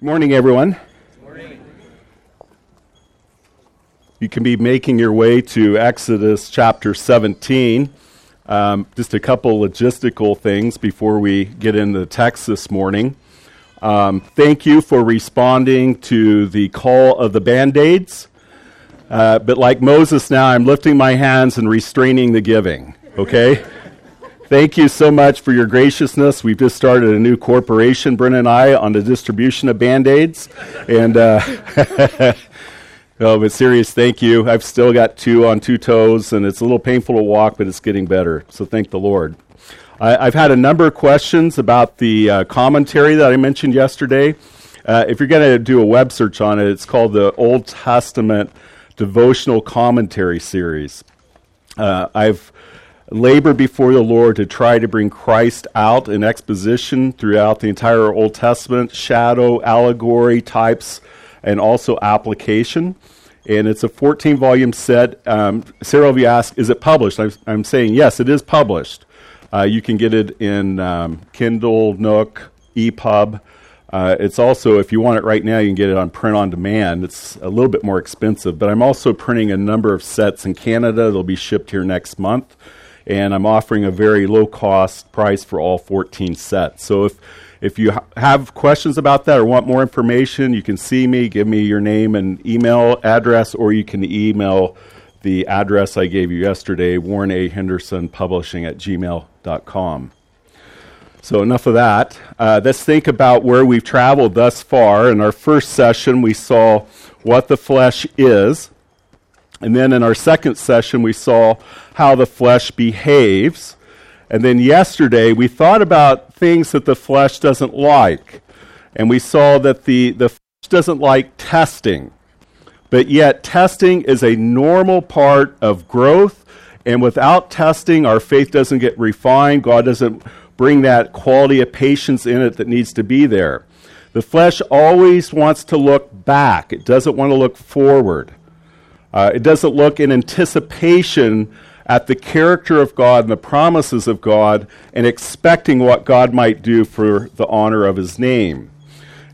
Good morning, everyone. You can be making your way to Exodus chapter 17. Um, just a couple logistical things before we get into the text this morning. Um, thank you for responding to the call of the band aids. Uh, but like Moses now, I'm lifting my hands and restraining the giving, okay? Thank you so much for your graciousness. We've just started a new corporation, Brennan and I, on the distribution of band aids. And, uh, oh, but serious, thank you. I've still got two on two toes, and it's a little painful to walk, but it's getting better. So thank the Lord. I, have had a number of questions about the uh, commentary that I mentioned yesterday. Uh, if you're going to do a web search on it, it's called the Old Testament Devotional Commentary Series. Uh, I've labored before the Lord to try to bring Christ out in exposition throughout the entire Old Testament, shadow, allegory types, and also application. And it's a 14 volume set. Um, Sarah, if you ask, is it published? I'm, I'm saying yes, it is published. Uh, you can get it in um, Kindle, Nook, EPUB. Uh, it's also, if you want it right now, you can get it on print on demand. It's a little bit more expensive, but I'm also printing a number of sets in Canada. They'll be shipped here next month, and I'm offering a very low cost price for all 14 sets. So if if you ha- have questions about that or want more information, you can see me, give me your name and email address, or you can email the address I gave you yesterday, Warren A. Henderson Publishing at gmail.com. So, enough of that. Uh, let's think about where we've traveled thus far. In our first session, we saw what the flesh is. And then in our second session, we saw how the flesh behaves. And then yesterday, we thought about things that the flesh doesn't like. And we saw that the, the flesh doesn't like testing. But yet, testing is a normal part of growth. And without testing, our faith doesn't get refined. God doesn't bring that quality of patience in it that needs to be there. The flesh always wants to look back, it doesn't want to look forward. Uh, it doesn't look in anticipation at the character of God and the promises of God and expecting what God might do for the honor of his name.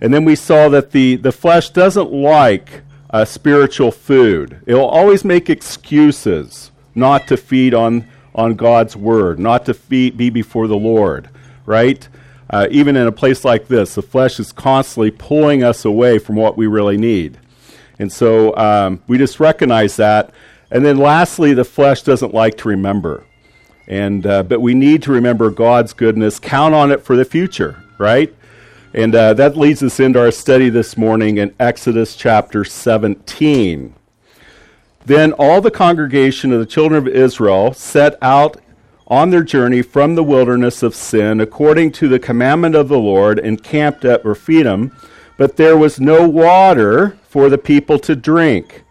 And then we saw that the, the flesh doesn't like uh, spiritual food. It will always make excuses not to feed on, on God's word, not to feed, be before the Lord, right? Uh, even in a place like this, the flesh is constantly pulling us away from what we really need. And so um, we just recognize that. And then lastly, the flesh doesn't like to remember. And, uh, but we need to remember God's goodness, count on it for the future, right? And uh, that leads us into our study this morning in Exodus chapter 17. Then all the congregation of the children of Israel set out on their journey from the wilderness of sin according to the commandment of the Lord and camped at Rephidim, but there was no water for the people to drink.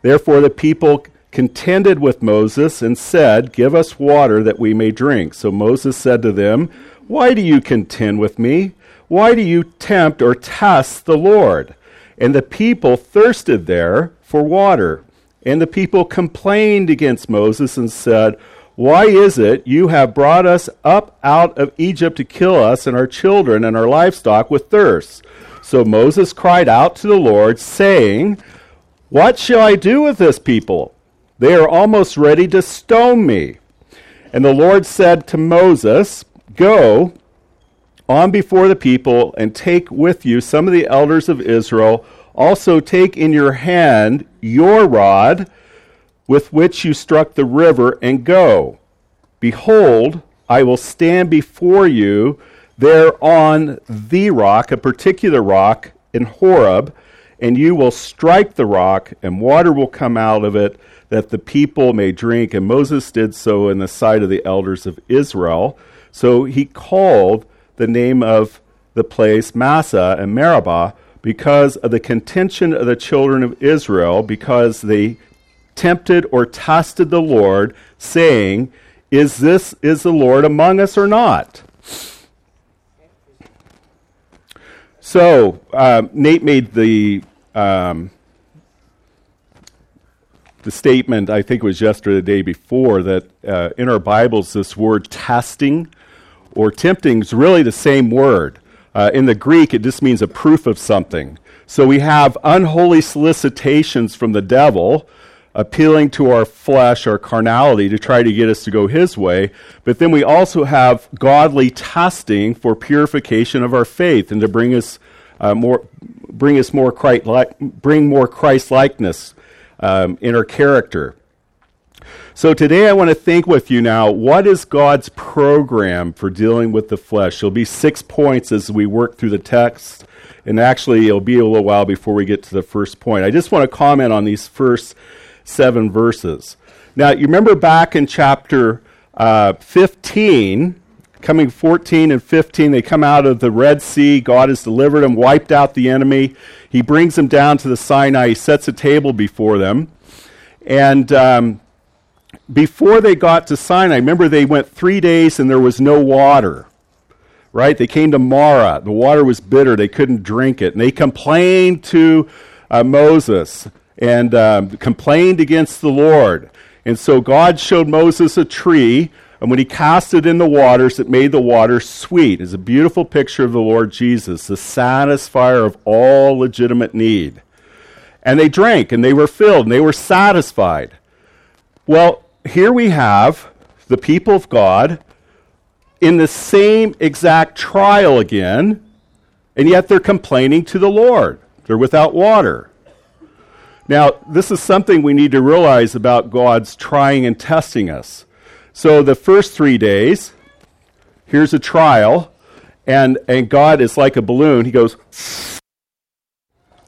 Therefore the people contended with Moses and said, Give us water that we may drink. So Moses said to them, Why do you contend with me? Why do you tempt or test the Lord? And the people thirsted there for water. And the people complained against Moses and said, Why is it you have brought us up out of Egypt to kill us and our children and our livestock with thirst? So Moses cried out to the Lord, saying, What shall I do with this people? They are almost ready to stone me. And the Lord said to Moses, Go on before the people and take with you some of the elders of Israel. Also, take in your hand your rod with which you struck the river and go. Behold, I will stand before you there on the rock, a particular rock in Horeb, and you will strike the rock, and water will come out of it, that the people may drink. And Moses did so in the sight of the elders of Israel. So he called the name of the place Massah and Meribah because of the contention of the children of Israel, because they tempted or tested the Lord, saying, Is this is the Lord among us or not? So um, Nate made the um, the statement. I think it was yesterday, the day before, that uh, in our Bibles, this word testing or tempting is really the same word. Uh, in the Greek, it just means a proof of something. So we have unholy solicitations from the devil appealing to our flesh, our carnality, to try to get us to go his way. But then we also have godly testing for purification of our faith and to bring us uh, more, bring us more Christ bring more Christ likeness um, in our character. So today I want to think with you now what is God's program for dealing with the flesh? There'll be six points as we work through the text, and actually it'll be a little while before we get to the first point. I just want to comment on these first seven verses. Now, you remember back in chapter uh, 15, coming 14 and 15, they come out of the Red Sea. God has delivered them, wiped out the enemy. He brings them down to the Sinai. He sets a table before them. And um, before they got to Sinai, remember they went three days and there was no water. Right? They came to Marah. The water was bitter. They couldn't drink it. And they complained to uh, Moses and um, complained against the Lord. And so God showed Moses a tree, and when he cast it in the waters, it made the water sweet. It's a beautiful picture of the Lord Jesus, the satisfier of all legitimate need. And they drank, and they were filled, and they were satisfied. Well, here we have the people of God in the same exact trial again, and yet they're complaining to the Lord. They're without water. Now, this is something we need to realize about God's trying and testing us. So, the first three days, here's a trial, and, and God is like a balloon. He goes,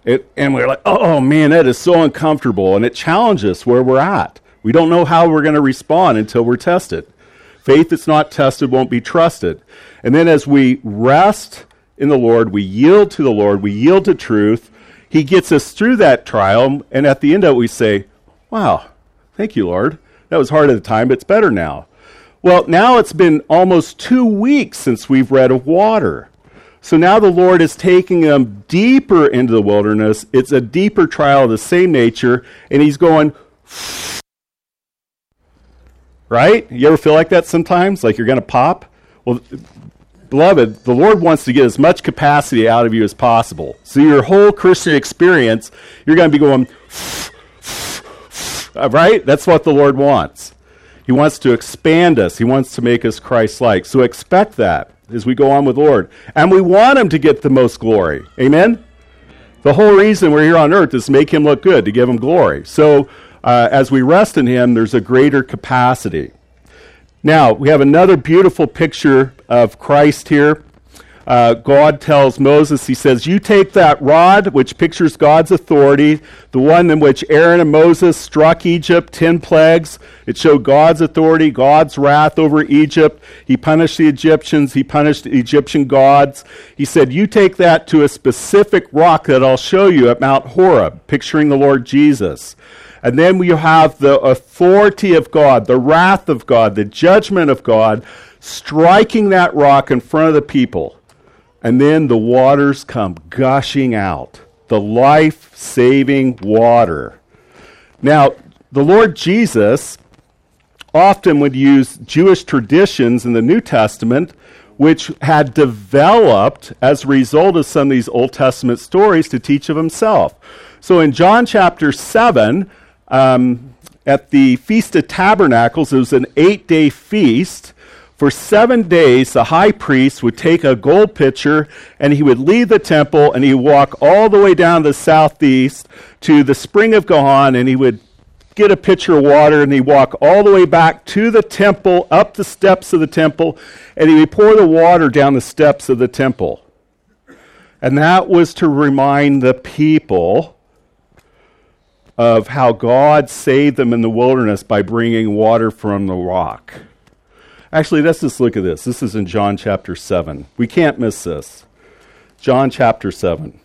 it, and we're like, oh man, that is so uncomfortable. And it challenges where we're at. We don't know how we're going to respond until we're tested. Faith that's not tested won't be trusted. And then as we rest in the Lord, we yield to the Lord, we yield to truth, he gets us through that trial, and at the end of it, we say, Wow, thank you, Lord. That was hard at the time, but it's better now. Well, now it's been almost two weeks since we've read of water. So now the Lord is taking them deeper into the wilderness. It's a deeper trial of the same nature, and He's going, right? You ever feel like that sometimes? Like you're going to pop? Well, Beloved, the Lord wants to get as much capacity out of you as possible. So your whole Christian experience, you're going to be going, right? That's what the Lord wants. He wants to expand us. He wants to make us Christ-like. So expect that as we go on with the Lord. And we want him to get the most glory. Amen? The whole reason we're here on earth is to make him look good, to give him glory. So uh, as we rest in him, there's a greater capacity. Now, we have another beautiful picture of Christ here. Uh, God tells Moses, He says, You take that rod, which pictures God's authority, the one in which Aaron and Moses struck Egypt, ten plagues. It showed God's authority, God's wrath over Egypt. He punished the Egyptians, He punished the Egyptian gods. He said, You take that to a specific rock that I'll show you at Mount Horeb, picturing the Lord Jesus. And then we have the authority of God, the wrath of God, the judgment of God striking that rock in front of the people. And then the waters come gushing out the life saving water. Now, the Lord Jesus often would use Jewish traditions in the New Testament, which had developed as a result of some of these Old Testament stories to teach of himself. So in John chapter 7, um, at the Feast of Tabernacles, it was an eight day feast. For seven days, the high priest would take a gold pitcher and he would leave the temple and he would walk all the way down the southeast to the spring of Gihon and he would get a pitcher of water and he'd walk all the way back to the temple, up the steps of the temple, and he would pour the water down the steps of the temple. And that was to remind the people of how God saved them in the wilderness by bringing water from the rock. Actually, let's just look at this. This is in John chapter 7. We can't miss this. John chapter 7.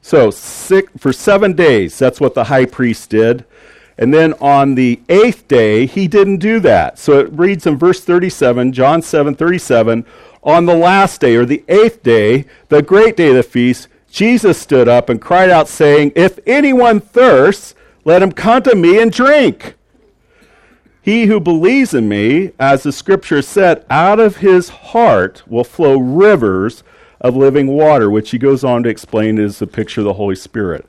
So, six, for seven days, that's what the high priest did. And then on the eighth day, he didn't do that. So it reads in verse 37, John 7 37, on the last day, or the eighth day, the great day of the feast, Jesus stood up and cried out, saying, If anyone thirsts, let him come to me and drink. He who believes in me, as the scripture said, out of his heart will flow rivers of living water, which he goes on to explain is a picture of the Holy Spirit.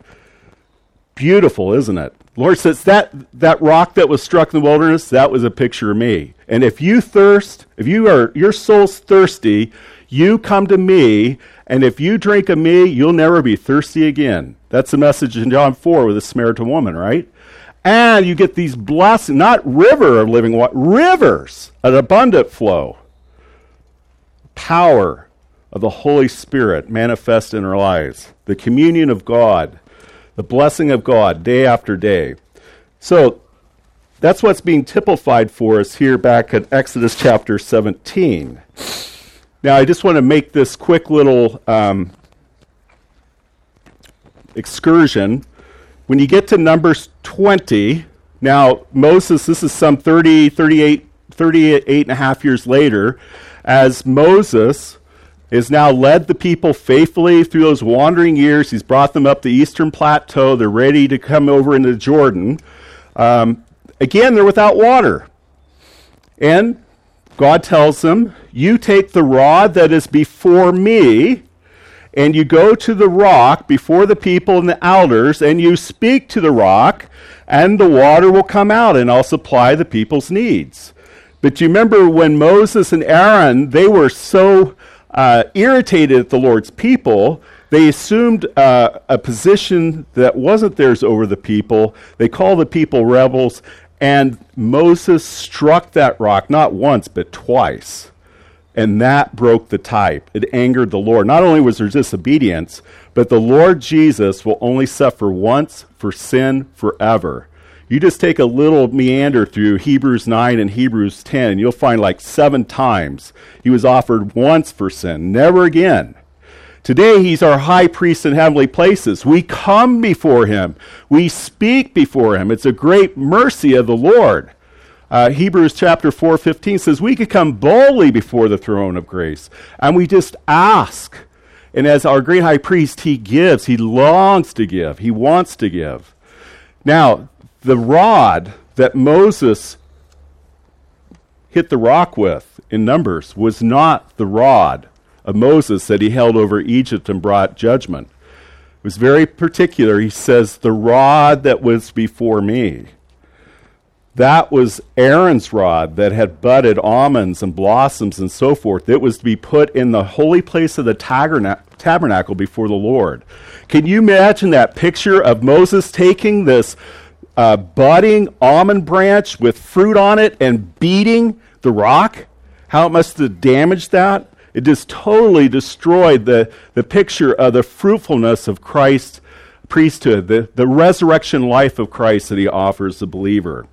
Beautiful, isn't it? Lord says that that rock that was struck in the wilderness, that was a picture of me. And if you thirst, if you are your soul's thirsty, you come to me, and if you drink of me, you'll never be thirsty again. That's the message in John 4 with the Samaritan woman, right? And you get these blessings, not river of living water, rivers, an abundant flow. Power of the Holy Spirit manifest in our lives. The communion of God, the blessing of God day after day. So that's what's being typified for us here back at Exodus chapter 17. Now, I just want to make this quick little um, excursion when you get to Numbers 20, now Moses, this is some 30, 38, 38 and a half years later, as Moses has now led the people faithfully through those wandering years. He's brought them up the eastern plateau. They're ready to come over into Jordan. Um, again, they're without water. And God tells them, You take the rod that is before me and you go to the rock before the people and the elders, and you speak to the rock, and the water will come out, and I'll supply the people's needs. But you remember when Moses and Aaron, they were so uh, irritated at the Lord's people, they assumed uh, a position that wasn't theirs over the people. They called the people rebels, and Moses struck that rock not once, but twice. And that broke the type. It angered the Lord. Not only was there disobedience, but the Lord Jesus will only suffer once for sin forever. You just take a little meander through Hebrews 9 and Hebrews 10, and you'll find like seven times he was offered once for sin, never again. Today, he's our high priest in heavenly places. We come before him, we speak before him. It's a great mercy of the Lord. Uh, Hebrews chapter 4 15 says, We could come boldly before the throne of grace, and we just ask. And as our great high priest, he gives, he longs to give, he wants to give. Now, the rod that Moses hit the rock with in Numbers was not the rod of Moses that he held over Egypt and brought judgment. It was very particular. He says, The rod that was before me. That was Aaron's rod that had budded almonds and blossoms and so forth. It was to be put in the holy place of the tabernacle before the Lord. Can you imagine that picture of Moses taking this uh, budding almond branch with fruit on it and beating the rock? How it must have damaged that? It just totally destroyed the, the picture of the fruitfulness of Christ's priesthood, the, the resurrection life of Christ that he offers the believer.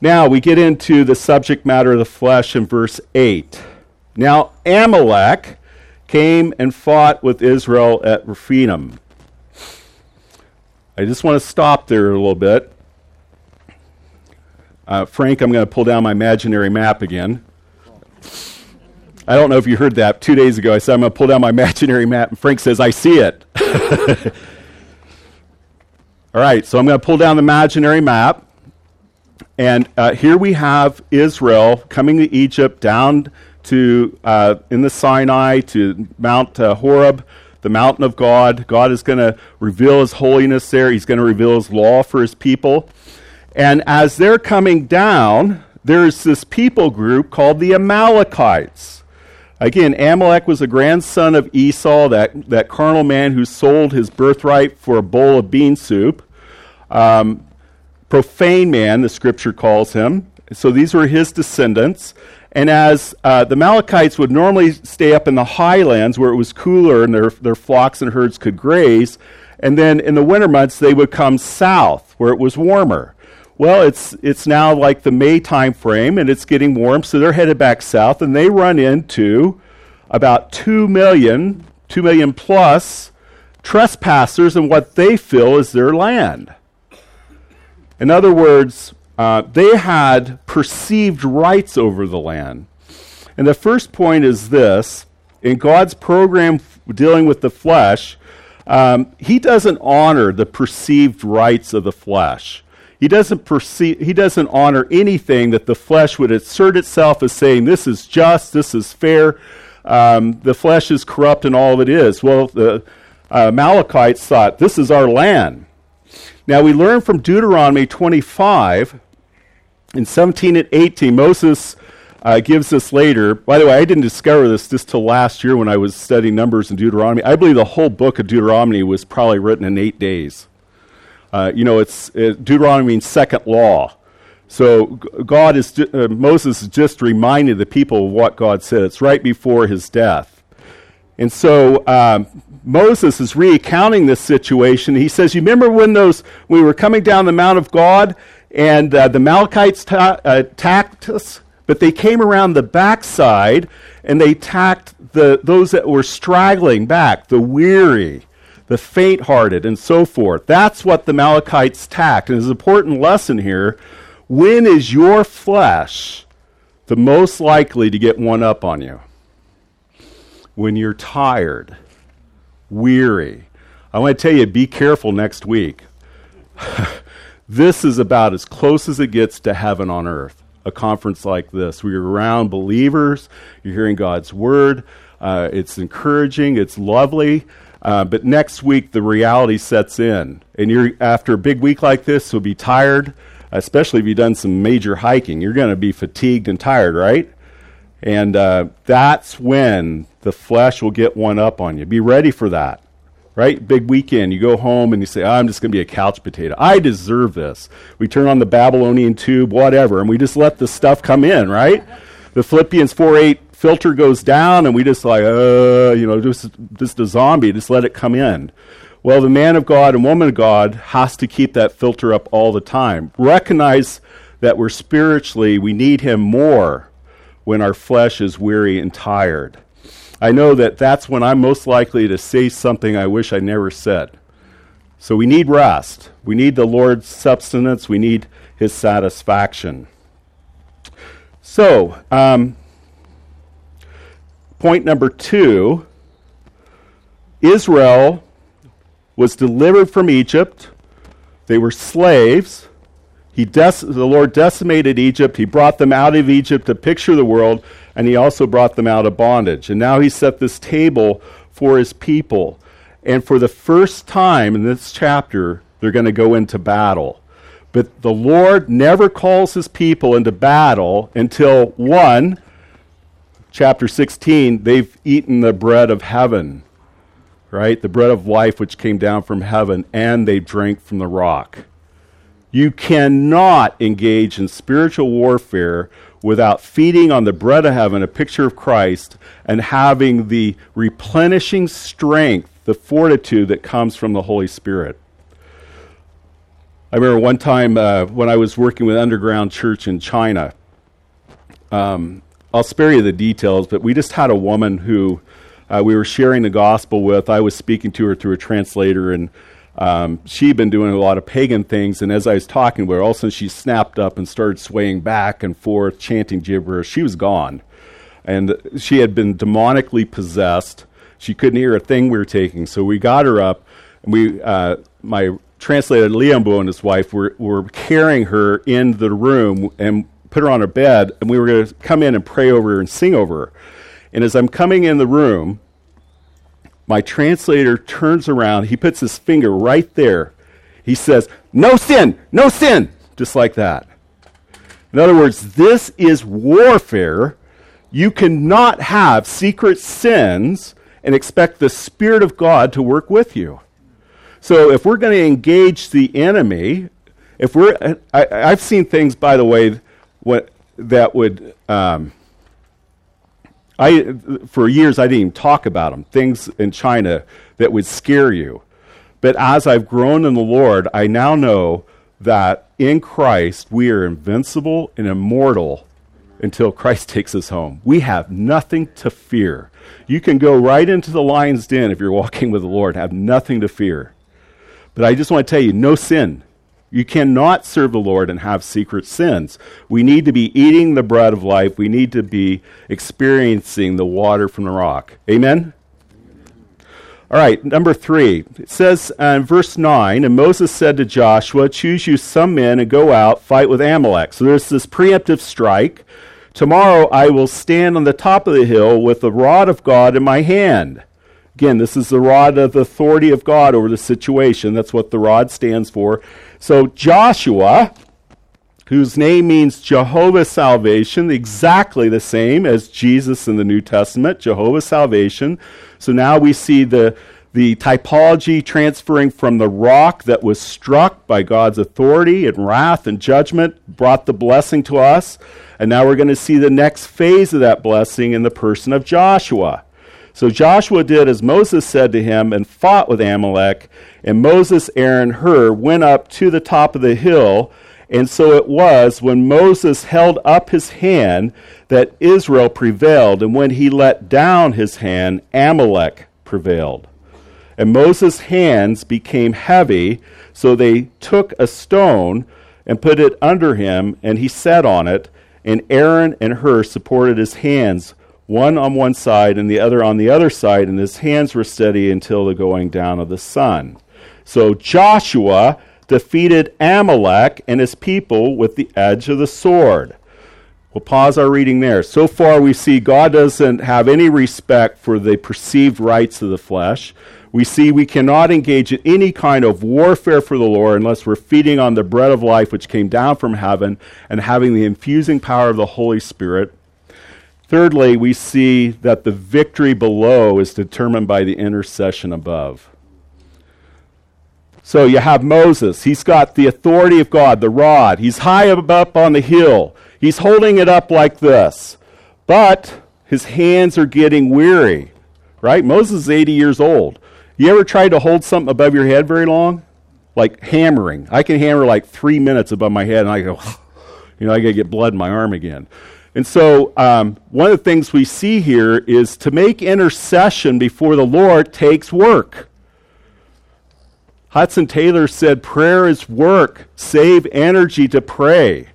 Now we get into the subject matter of the flesh in verse 8. Now Amalek came and fought with Israel at Rephidim. I just want to stop there a little bit. Uh, Frank, I'm going to pull down my imaginary map again. I don't know if you heard that. Two days ago, I said I'm going to pull down my imaginary map, and Frank says, I see it. All right, so I'm going to pull down the imaginary map. And uh, here we have Israel coming to Egypt down to uh, in the Sinai to Mount uh, Horeb, the mountain of God. God is going to reveal His holiness there. He's going to reveal His law for His people. And as they're coming down, there's this people group called the Amalekites. Again, Amalek was a grandson of Esau, that, that carnal man who sold his birthright for a bowl of bean soup. Um, profane man, the scripture calls him. So these were his descendants. And as uh, the Amalekites would normally stay up in the highlands where it was cooler and their, their flocks and herds could graze, and then in the winter months they would come south where it was warmer. Well, it's, it's now like the May time frame and it's getting warm, so they're headed back south and they run into about 2 million, 2 million plus trespassers in what they feel is their land. In other words, uh, they had perceived rights over the land. And the first point is this in God's program dealing with the flesh, um, He doesn't honor the perceived rights of the flesh. He doesn't perceive, he doesn't honor anything that the flesh would assert itself as saying, this is just, this is fair. Um, the flesh is corrupt and all of it is. Well, the uh, thought, this is our land. Now we learn from Deuteronomy 25, in 17 and 18, Moses uh, gives this later. By the way, I didn't discover this just till last year when I was studying Numbers and Deuteronomy. I believe the whole book of Deuteronomy was probably written in eight days. Uh, you know, it's it, Deuteronomy means second law. So God is uh, Moses is just reminding the people of what God said. It's right before his death, and so um, Moses is recounting this situation. He says, "You remember when those we were coming down the Mount of God, and uh, the Amalekites ta- uh, attacked us, but they came around the backside and they attacked the those that were straggling back, the weary." the faint hearted, and so forth. That's what the Amalekites attacked. And there's an important lesson here. When is your flesh the most likely to get one up on you? When you're tired, weary. I want to tell you, be careful next week. this is about as close as it gets to heaven on earth, a conference like this. We're around believers, you're hearing God's word. Uh, it's encouraging, it's lovely. Uh, but next week, the reality sets in. And you're, after a big week like this, you'll be tired, especially if you've done some major hiking. You're going to be fatigued and tired, right? And uh, that's when the flesh will get one up on you. Be ready for that, right? Big weekend. You go home and you say, oh, I'm just going to be a couch potato. I deserve this. We turn on the Babylonian tube, whatever, and we just let the stuff come in, right? The Philippians 4 8 filter goes down and we just like, uh, you know, just, just a zombie, just let it come in. Well, the man of God and woman of God has to keep that filter up all the time. Recognize that we're spiritually, we need him more when our flesh is weary and tired. I know that that's when I'm most likely to say something I wish I never said. So we need rest. We need the Lord's substance. We need his satisfaction. So, um, Point number two Israel was delivered from Egypt. They were slaves. He dec- the Lord decimated Egypt. He brought them out of Egypt to picture the world, and he also brought them out of bondage. And now he set this table for his people. And for the first time in this chapter, they're going to go into battle. But the Lord never calls his people into battle until one, chapter 16, they've eaten the bread of heaven, right? The bread of life which came down from heaven, and they drank from the rock. You cannot engage in spiritual warfare without feeding on the bread of heaven, a picture of Christ, and having the replenishing strength, the fortitude that comes from the Holy Spirit. I remember one time uh, when I was working with Underground Church in China, um, I'll spare you the details, but we just had a woman who uh, we were sharing the gospel with. I was speaking to her through a translator, and um, she'd been doing a lot of pagan things. And as I was talking with her, all of a sudden she snapped up and started swaying back and forth, chanting gibberish. She was gone. And she had been demonically possessed. She couldn't hear a thing we were taking. So we got her up, and we, uh, my translator, Liambo, and his wife were, were carrying her in the room, and put her on her bed, and we were going to come in and pray over her and sing over her. And as I'm coming in the room, my translator turns around. He puts his finger right there. He says, No sin, no sin, just like that. In other words, this is warfare. You cannot have secret sins and expect the Spirit of God to work with you. So if we're going to engage the enemy, if we're, I, have seen things, by the way, what that would um, I for years I didn't even talk about them things in China that would scare you. But as I've grown in the Lord I now know that in Christ we are invincible and immortal until Christ takes us home. We have nothing to fear. You can go right into the lion's den if you're walking with the Lord have nothing to fear. But I just want to tell you no sin you cannot serve the Lord and have secret sins. We need to be eating the bread of life. We need to be experiencing the water from the rock. Amen? All right, number three. It says uh, in verse 9, And Moses said to Joshua, Choose you some men and go out, fight with Amalek. So there's this preemptive strike. Tomorrow I will stand on the top of the hill with the rod of God in my hand. Again, this is the rod of the authority of God over the situation. That's what the rod stands for. So Joshua, whose name means Jehovah's salvation, exactly the same as Jesus in the New Testament, Jehovah's salvation. So now we see the, the typology transferring from the rock that was struck by God's authority and wrath and judgment, brought the blessing to us. And now we're going to see the next phase of that blessing in the person of Joshua. So Joshua did as Moses said to him and fought with Amalek. And Moses, Aaron, Hur went up to the top of the hill. And so it was when Moses held up his hand that Israel prevailed, and when he let down his hand, Amalek prevailed. And Moses' hands became heavy, so they took a stone and put it under him, and he sat on it. And Aaron and Hur supported his hands, one on one side and the other on the other side, and his hands were steady until the going down of the sun. So Joshua defeated Amalek and his people with the edge of the sword. We'll pause our reading there. So far, we see God doesn't have any respect for the perceived rights of the flesh. We see we cannot engage in any kind of warfare for the Lord unless we're feeding on the bread of life which came down from heaven and having the infusing power of the Holy Spirit. Thirdly, we see that the victory below is determined by the intercession above. So you have Moses. He's got the authority of God, the rod. He's high up on the hill. He's holding it up like this. But his hands are getting weary, right? Moses is 80 years old. You ever tried to hold something above your head very long? Like hammering. I can hammer like three minutes above my head, and I go, you know, I got to get blood in my arm again. And so, um, one of the things we see here is to make intercession before the Lord takes work. Hudson Taylor said, Prayer is work. Save energy to pray.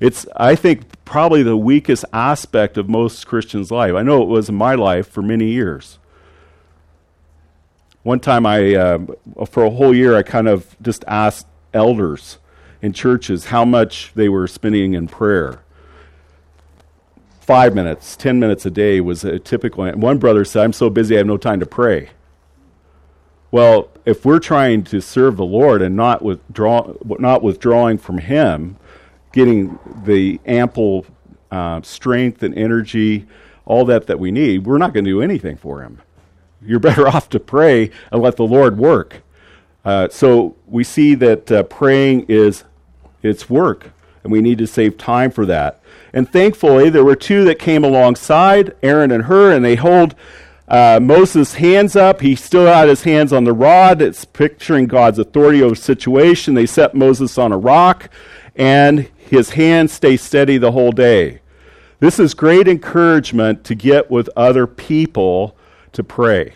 It's, I think, probably the weakest aspect of most Christians' life. I know it was in my life for many years. One time, I, uh, for a whole year, I kind of just asked elders in churches how much they were spending in prayer. Five minutes, ten minutes a day was a typical. One brother said, I'm so busy I have no time to pray. Well, if we're trying to serve the Lord and not withdraw, not withdrawing from Him, getting the ample uh, strength and energy, all that that we need, we're not going to do anything for Him. You're better off to pray and let the Lord work. Uh, so we see that uh, praying is it's work, and we need to save time for that. And thankfully, there were two that came alongside Aaron and Hur, and they hold uh, Moses' hands up. He still had his hands on the rod. It's picturing God's authority over situation. They set Moses on a rock, and his hands stay steady the whole day. This is great encouragement to get with other people to pray.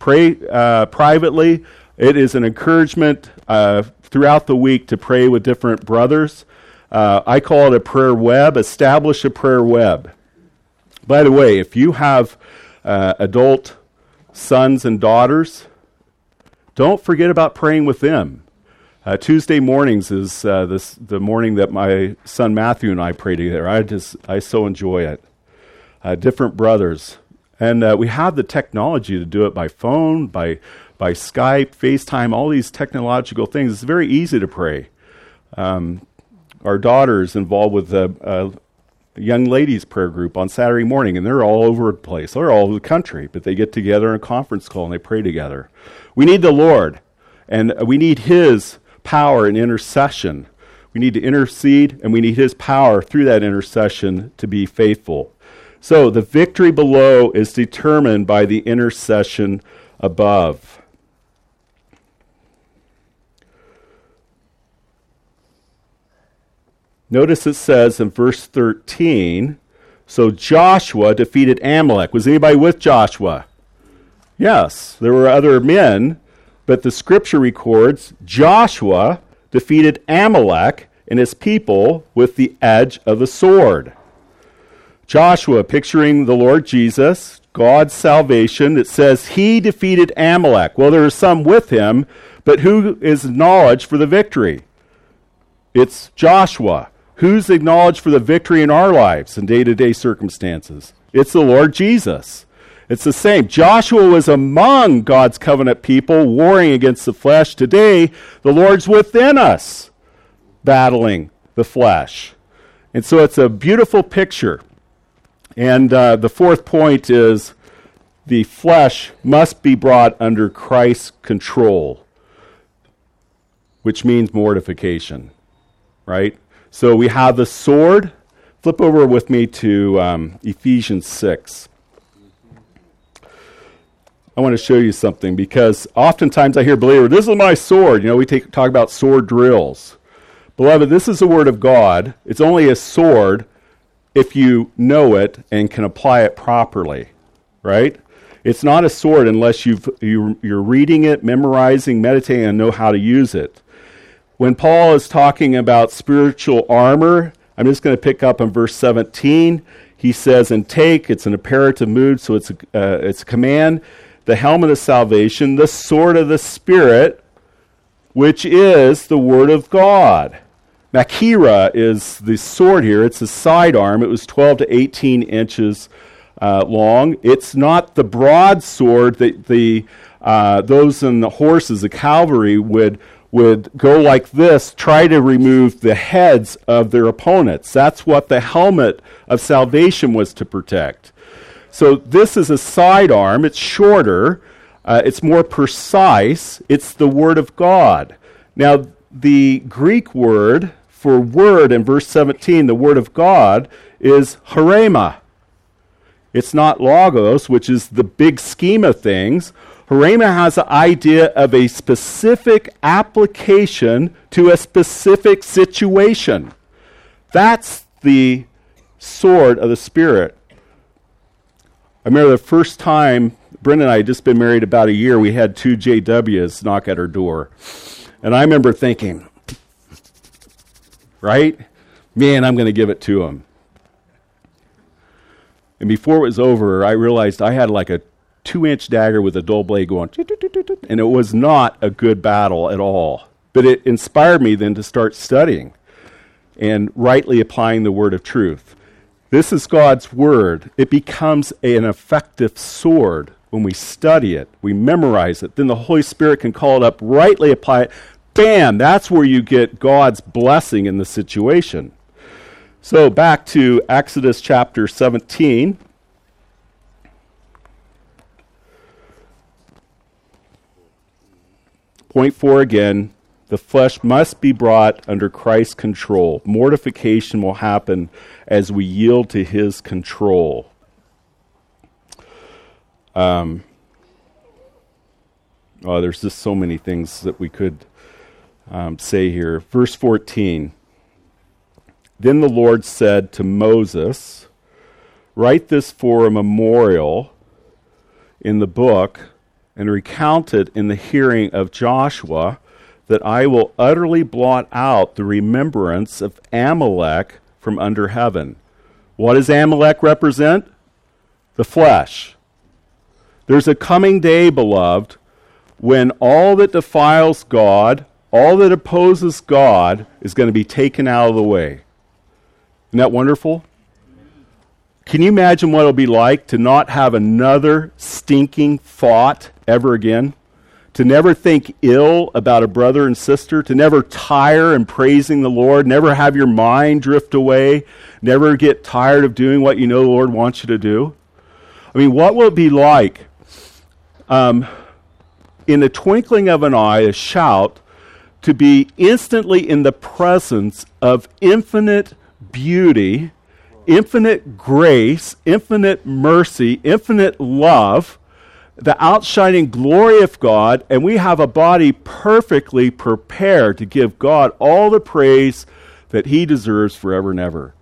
Pray uh, privately. It is an encouragement uh, throughout the week to pray with different brothers. Uh, I call it a prayer web. Establish a prayer web. By the way, if you have uh, adult sons and daughters, don't forget about praying with them. Uh, Tuesday mornings is uh, this, the morning that my son Matthew and I pray together. I just I so enjoy it. Uh, different brothers, and uh, we have the technology to do it by phone, by by Skype, FaceTime, all these technological things. It's very easy to pray. Um, our daughter is involved with a, a young ladies prayer group on Saturday morning, and they're all over the place. They're all over the country, but they get together in a conference call and they pray together. We need the Lord, and we need His power and intercession. We need to intercede, and we need His power through that intercession to be faithful. So the victory below is determined by the intercession above. Notice it says in verse 13 so Joshua defeated Amalek. Was anybody with Joshua? Yes, there were other men, but the scripture records Joshua defeated Amalek and his people with the edge of the sword. Joshua, picturing the Lord Jesus, God's salvation. It says he defeated Amalek. Well, there are some with him, but who is knowledge for the victory? It's Joshua. Who's acknowledged for the victory in our lives and day to day circumstances? It's the Lord Jesus. It's the same. Joshua was among God's covenant people warring against the flesh. Today, the Lord's within us battling the flesh. And so it's a beautiful picture. And uh, the fourth point is the flesh must be brought under Christ's control, which means mortification, right? So we have the sword. Flip over with me to um, Ephesians 6. I want to show you something because oftentimes I hear believers, this is my sword. You know, we take, talk about sword drills. Beloved, this is the word of God. It's only a sword if you know it and can apply it properly, right? It's not a sword unless you've, you, you're reading it, memorizing, meditating, and know how to use it. When Paul is talking about spiritual armor, I'm just going to pick up in verse 17. He says, and take, it's an imperative mood, so it's a, uh, it's a command the helmet of salvation, the sword of the Spirit, which is the Word of God. Machaira is the sword here. It's a sidearm. It was 12 to 18 inches uh, long. It's not the broadsword that the uh, those in the horses, the cavalry, would would go like this, try to remove the heads of their opponents. That's what the helmet of salvation was to protect. So this is a sidearm. It's shorter. Uh, it's more precise. It's the Word of God. Now, the Greek word for word in verse 17, the Word of God, is rhema. It's not logos, which is the big scheme of things. Rhema has the idea of a specific application to a specific situation. That's the sword of the Spirit. I remember the first time Brenda and I had just been married about a year, we had two JWs knock at our door. And I remember thinking, right? Man, I'm going to give it to him. And before it was over, I realized I had like a two inch dagger with a dull blade going, and it was not a good battle at all. But it inspired me then to start studying and rightly applying the word of truth. This is God's Word. It becomes an effective sword when we study it, we memorize it. Then the Holy Spirit can call it up, rightly apply it. Bam! That's where you get God's blessing in the situation. So back to Exodus chapter 17. Point four again the flesh must be brought under Christ's control. Mortification will happen as we yield to his control. Um, oh, there's just so many things that we could um, say here. Verse 14 Then the Lord said to Moses, Write this for a memorial in the book and recounted in the hearing of Joshua that I will utterly blot out the remembrance of Amalek from under heaven. What does Amalek represent? The flesh. There's a coming day, beloved, when all that defiles God, all that opposes God, is going to be taken out of the way. Isn't that wonderful? Can you imagine what it'll be like to not have another stinking thought ever again? to never think ill about a brother and sister, to never tire in praising the Lord, never have your mind drift away, never get tired of doing what you know the Lord wants you to do? I mean, what will it be like um, in the twinkling of an eye, a shout, to be instantly in the presence of infinite beauty, infinite grace, infinite mercy, infinite love? The outshining glory of God, and we have a body perfectly prepared to give God all the praise that He deserves forever and ever.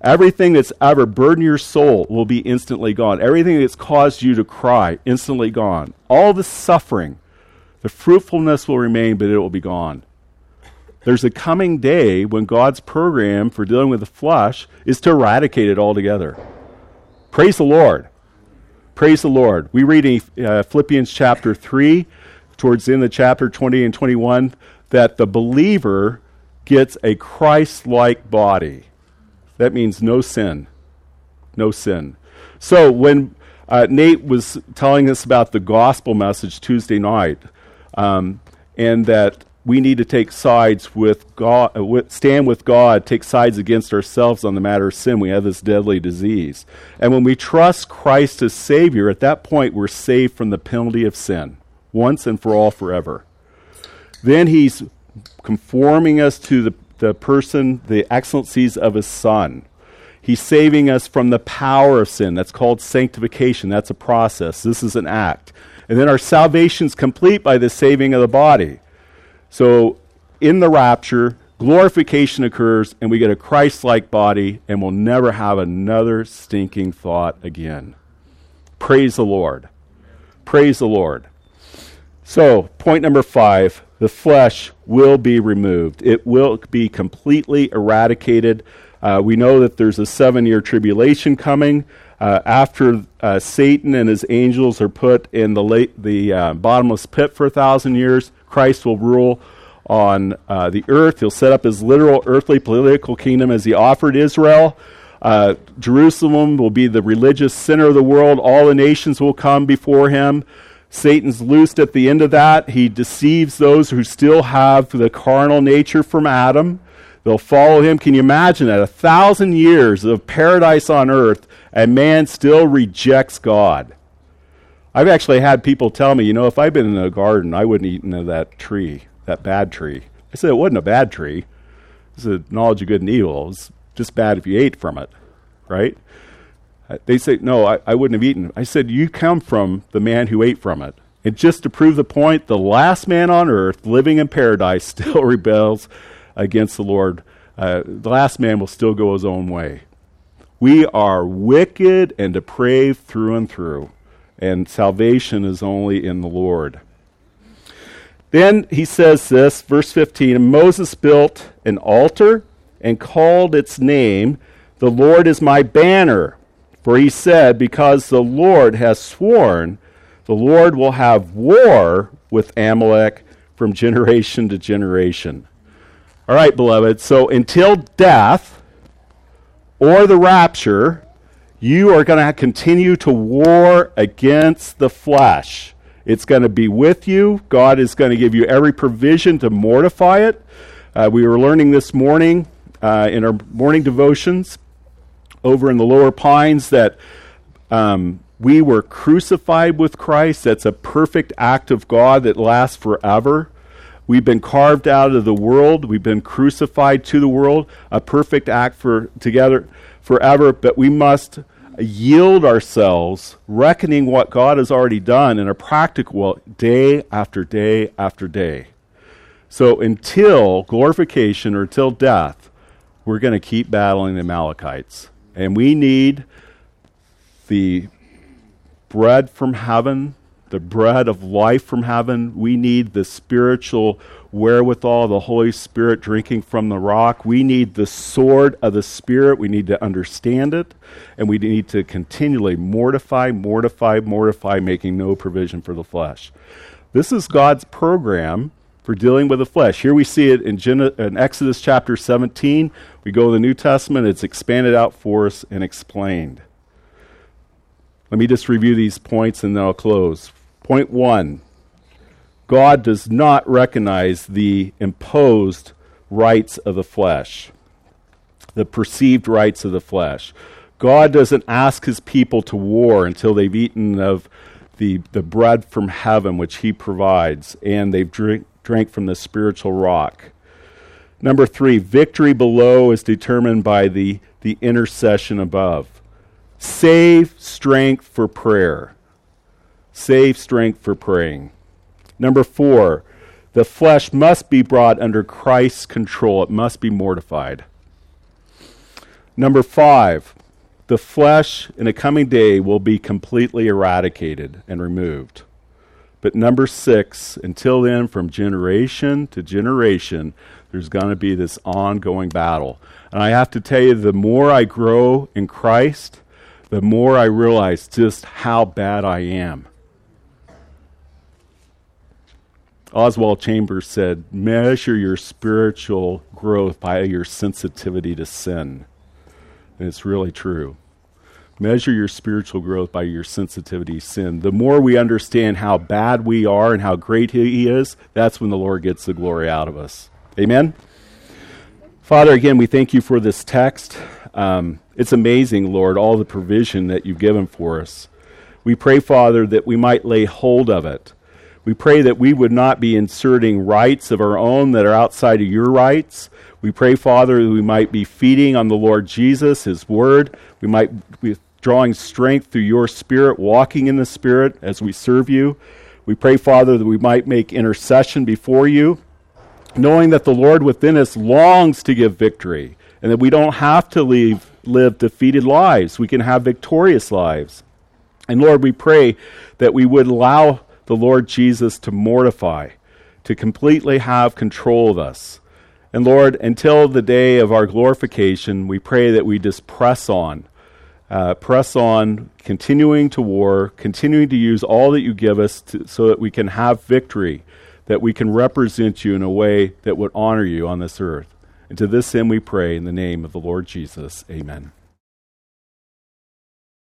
Everything that's ever burdened your soul will be instantly gone. Everything that's caused you to cry, instantly gone. All the suffering, the fruitfulness will remain, but it will be gone. There's a coming day when God's program for dealing with the flesh is to eradicate it altogether. Praise the Lord. Praise the Lord. We read in uh, Philippians chapter 3, towards the end of chapter 20 and 21, that the believer gets a Christ like body. That means no sin. No sin. So when uh, Nate was telling us about the gospel message Tuesday night, um, and that we need to take sides with God, uh, stand with God, take sides against ourselves on the matter of sin. We have this deadly disease. And when we trust Christ as Savior, at that point we're saved from the penalty of sin, once and for all forever. Then He's conforming us to the, the person, the excellencies of His Son. He's saving us from the power of sin. That's called sanctification. That's a process. This is an act. And then our salvation is complete by the saving of the body. So in the rapture, glorification occurs, and we get a Christ like body, and we'll never have another stinking thought again. Praise the Lord. Praise the Lord. So, point number five the flesh will be removed, it will be completely eradicated uh, we know that there's a seven year tribulation coming. Uh, after uh, Satan and his angels are put in the, late, the uh, bottomless pit for a thousand years, Christ will rule on uh, the earth. He'll set up his literal earthly political kingdom as he offered Israel. Uh, Jerusalem will be the religious center of the world. All the nations will come before him. Satan's loosed at the end of that. He deceives those who still have the carnal nature from Adam. They'll follow him. Can you imagine that? A thousand years of paradise on earth, and man still rejects God. I've actually had people tell me, you know, if I'd been in a garden, I wouldn't eat of that tree, that bad tree. I said, it wasn't a bad tree. It's a knowledge of good and evil. It's just bad if you ate from it, right? Uh, they say, no, I, I wouldn't have eaten. I said, you come from the man who ate from it. And just to prove the point, the last man on earth living in paradise still rebels against the Lord, uh, the last man will still go his own way. We are wicked and depraved through and through, and salvation is only in the Lord. Then he says this, verse 15 And Moses built an altar and called its name, The Lord is my banner. For he said, Because the Lord has sworn, the Lord will have war with Amalek from generation to generation. All right, beloved. So until death or the rapture, you are going to continue to war against the flesh. It's going to be with you. God is going to give you every provision to mortify it. Uh, we were learning this morning uh, in our morning devotions over in the lower pines that um, we were crucified with Christ. That's a perfect act of God that lasts forever. We've been carved out of the world. We've been crucified to the world, a perfect act for together forever, but we must yield ourselves, reckoning what God has already done in a practical day after day after day. So until glorification or until death, we're going to keep battling the Amalekites. And we need the bread from heaven the bread of life from heaven. We need the spiritual wherewithal, the Holy Spirit drinking from the rock. We need the sword of the Spirit. We need to understand it. And we need to continually mortify, mortify, mortify, making no provision for the flesh. This is God's program for dealing with the flesh. Here we see it in, Gen- in Exodus chapter 17. We go to the New Testament, it's expanded out for us and explained. Let me just review these points and then I'll close. Point one God does not recognize the imposed rights of the flesh, the perceived rights of the flesh. God doesn't ask his people to war until they've eaten of the, the bread from heaven which he provides and they've drink, drank from the spiritual rock. Number three, victory below is determined by the, the intercession above. Save strength for prayer. Save strength for praying. Number four, the flesh must be brought under Christ's control, it must be mortified. Number five, the flesh in a coming day will be completely eradicated and removed. But number six, until then, from generation to generation, there's going to be this ongoing battle. And I have to tell you, the more I grow in Christ, the more I realize just how bad I am. Oswald Chambers said, Measure your spiritual growth by your sensitivity to sin. And it's really true. Measure your spiritual growth by your sensitivity to sin. The more we understand how bad we are and how great He is, that's when the Lord gets the glory out of us. Amen? Father, again, we thank you for this text. Um, it's amazing, Lord, all the provision that you've given for us. We pray, Father, that we might lay hold of it we pray that we would not be inserting rights of our own that are outside of your rights. We pray, Father, that we might be feeding on the Lord Jesus, His Word. We might be drawing strength through your Spirit, walking in the Spirit as we serve you. We pray, Father, that we might make intercession before you, knowing that the Lord within us longs to give victory and that we don't have to leave, live defeated lives. We can have victorious lives. And Lord, we pray that we would allow the Lord Jesus to mortify, to completely have control of us. And Lord, until the day of our glorification, we pray that we just press on. Uh, press on, continuing to war, continuing to use all that you give us to, so that we can have victory, that we can represent you in a way that would honor you on this earth. And to this end we pray in the name of the Lord Jesus. Amen.